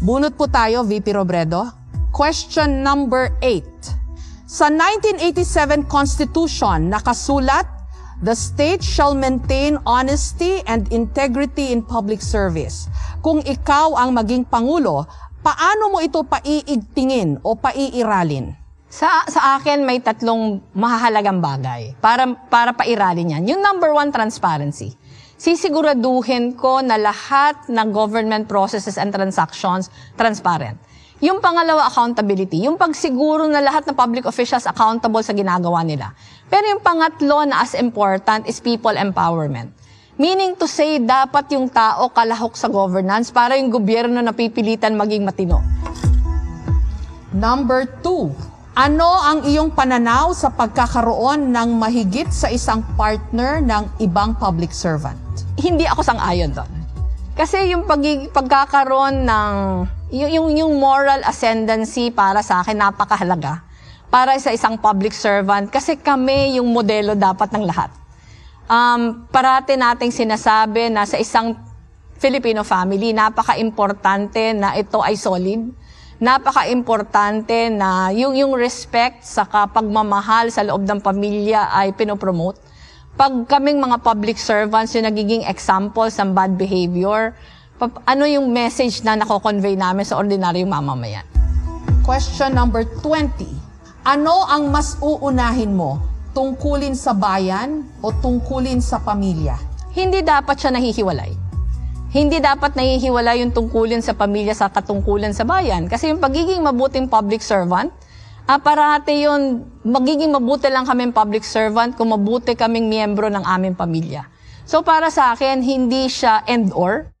Bunot po tayo, VP Robredo. Question number 8. Sa 1987 Constitution, nakasulat, The state shall maintain honesty and integrity in public service. Kung ikaw ang maging Pangulo, paano mo ito paiigtingin o paiiralin? Sa, sa akin, may tatlong mahahalagang bagay para, para pairalin yan. Yung number one, transparency. Sisiguraduhin ko na lahat ng government processes and transactions transparent. Yung pangalawa, accountability. Yung pagsiguro na lahat ng public officials accountable sa ginagawa nila. Pero yung pangatlo na as important is people empowerment. Meaning to say, dapat yung tao kalahok sa governance para yung gobyerno napipilitan maging matino. Number two, ano ang iyong pananaw sa pagkakaroon ng mahigit sa isang partner ng ibang public servant? Hindi ako sang-ayon doon. Kasi yung pag- pagkakaroon ng yung, yung, moral ascendancy para sa akin napakahalaga para sa isang public servant kasi kami yung modelo dapat ng lahat. Um, parati nating sinasabi na sa isang Filipino family, napaka-importante na ito ay solid. Napaka-importante na yung, yung respect sa pagmamahal sa loob ng pamilya ay pinopromote. Pag kaming mga public servants yung nagiging examples ng bad behavior, ano yung message na nako-convey namin sa ordinaryong mamamayan? Question number 20. Ano ang mas uunahin mo? Tungkulin sa bayan o tungkulin sa pamilya? Hindi dapat siya nahihiwalay. Hindi dapat nahihiwalay yung tungkulin sa pamilya sa katungkulan sa bayan. Kasi yung pagiging mabuting public servant, ah, parati yun, magiging mabuti lang kaming public servant kung mabuti kaming miyembro ng aming pamilya. So para sa akin, hindi siya and or,